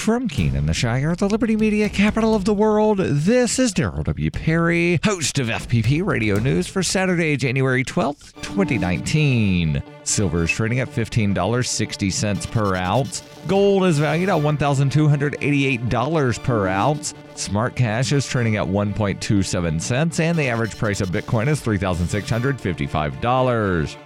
From Keenan, the Shire, the Liberty Media capital of the world, this is Daryl W. Perry, host of FPP Radio News for Saturday, January 12th, 2019. Silver is trading at $15.60 per ounce. Gold is valued at $1,288 per ounce. Smart cash is trading at 1.27 cents, and the average price of Bitcoin is $3,655.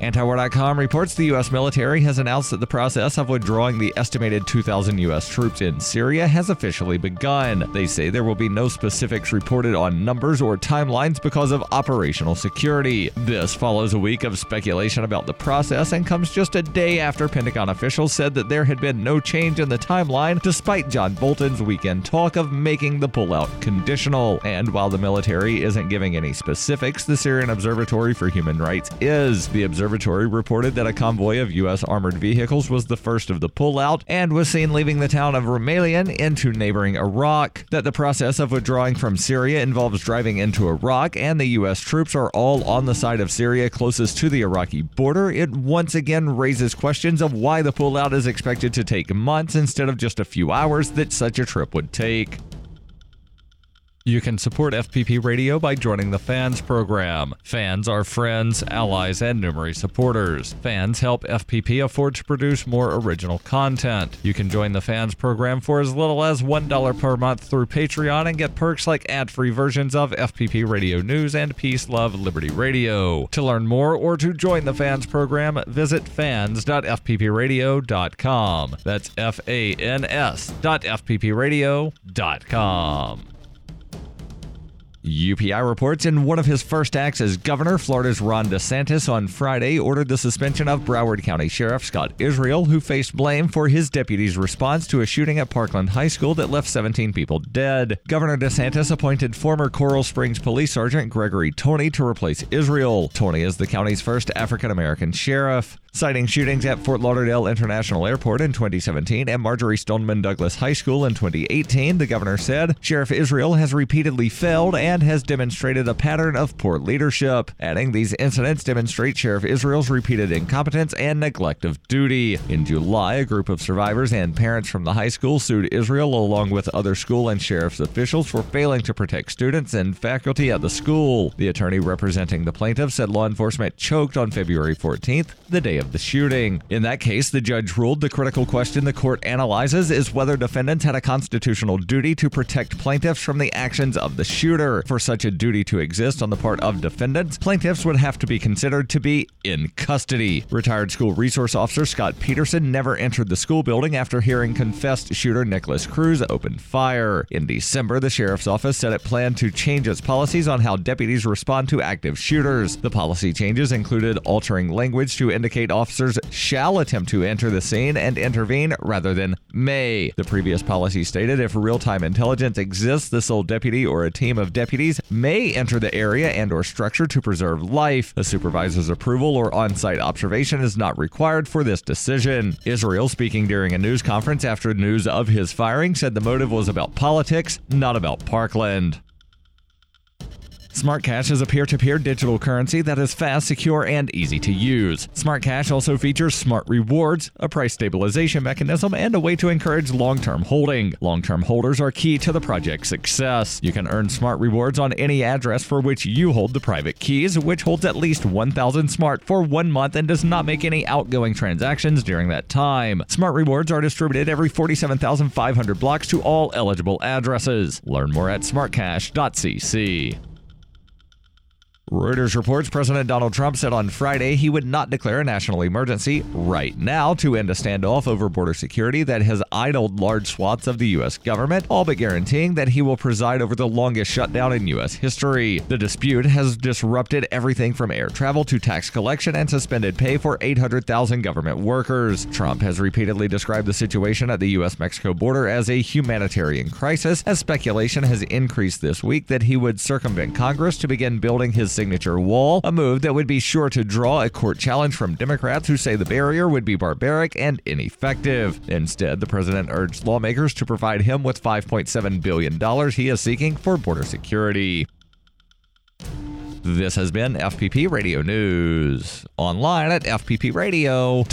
Antiwar.com reports the U.S. military has announced that the process of withdrawing the estimated 2,000 U.S. troops in Syria has officially begun. They say there will be no specifics reported on numbers or timelines because of operational security. This follows a week of speculation about the process and comes just a day after Pentagon officials said that there had been no change in the timeline despite John Bolton's weekend talk of making the pullout conditional. And while the military isn't giving any specifics, the Syrian Observatory for Human Rights is. The observatory Observatory reported that a convoy of U.S. armored vehicles was the first of the pullout and was seen leaving the town of Rmeilan into neighboring Iraq. That the process of withdrawing from Syria involves driving into Iraq and the U.S. troops are all on the side of Syria closest to the Iraqi border, it once again raises questions of why the pullout is expected to take months instead of just a few hours that such a trip would take. You can support FPP Radio by joining the Fans program. Fans are friends, allies, and numerous supporters. Fans help FPP afford to produce more original content. You can join the Fans program for as little as $1 per month through Patreon and get perks like ad free versions of FPP Radio News and Peace, Love, Liberty Radio. To learn more or to join the Fans program, visit fans.fppradio.com. That's F A N S.fppradio.com. UPI reports in one of his first acts as governor, Florida's Ron DeSantis on Friday ordered the suspension of Broward County Sheriff Scott Israel, who faced blame for his deputy's response to a shooting at Parkland High School that left 17 people dead. Governor DeSantis appointed former Coral Springs Police Sergeant Gregory Tony to replace Israel. Tony is the county's first African American sheriff. Citing shootings at Fort Lauderdale International Airport in 2017 and Marjory Stoneman Douglas High School in 2018, the governor said Sheriff Israel has repeatedly failed and has demonstrated a pattern of poor leadership, adding these incidents demonstrate Sheriff Israel's repeated incompetence and neglect of duty. In July, a group of survivors and parents from the high school sued Israel along with other school and sheriff's officials for failing to protect students and faculty at the school. The attorney representing the plaintiff said law enforcement choked on February 14th, the day of the shooting. In that case, the judge ruled the critical question the court analyzes is whether defendants had a constitutional duty to protect plaintiffs from the actions of the shooter. For such a duty to exist on the part of defendants, plaintiffs would have to be considered to be in custody. Retired school resource officer Scott Peterson never entered the school building after hearing confessed shooter Nikolas Cruz open fire. In December, the sheriff's office said it planned to change its policies on how deputies respond to active shooters. The policy changes included altering language to indicate officers shall attempt to enter the scene and intervene rather than may. The previous policy stated if real time intelligence exists, the sole deputy or a team of deputies may enter the area and or structure to preserve life. A supervisor's approval or on-site observation is not required for this decision. Israel, speaking during a news conference after news of his firing, said the motive was about politics, not about Parkland. Smart Cash is a peer to peer digital currency that is fast, secure, and easy to use. Smart Cash also features smart rewards, a price stabilization mechanism, and a way to encourage long term holding. Long term holders are key to the project's success. You can earn smart rewards on any address for which you hold the private keys, which holds at least 1,000 smart for one month and does not make any outgoing transactions during that time. Smart rewards are distributed every 47,500 blocks to all eligible addresses. Learn more at smartcash.cc. Reuters reports President Donald Trump said on Friday he would not declare a national emergency right now to end a standoff over border security that has idled large swaths of the U.S. government, all but guaranteeing that he will preside over the longest shutdown in U.S. history. The dispute has disrupted everything from air travel to tax collection and suspended pay for 800,000 government workers. Trump has repeatedly described the situation at the U.S. Mexico border as a humanitarian crisis, as speculation has increased this week that he would circumvent Congress to begin building his signature wall, a move that would be sure to draw a court challenge from Democrats who say the barrier would be barbaric and ineffective. Instead, the president urged lawmakers to provide him with $5.7 billion he is seeking for border security. This has been FPP Radio News, online at fppradio.com.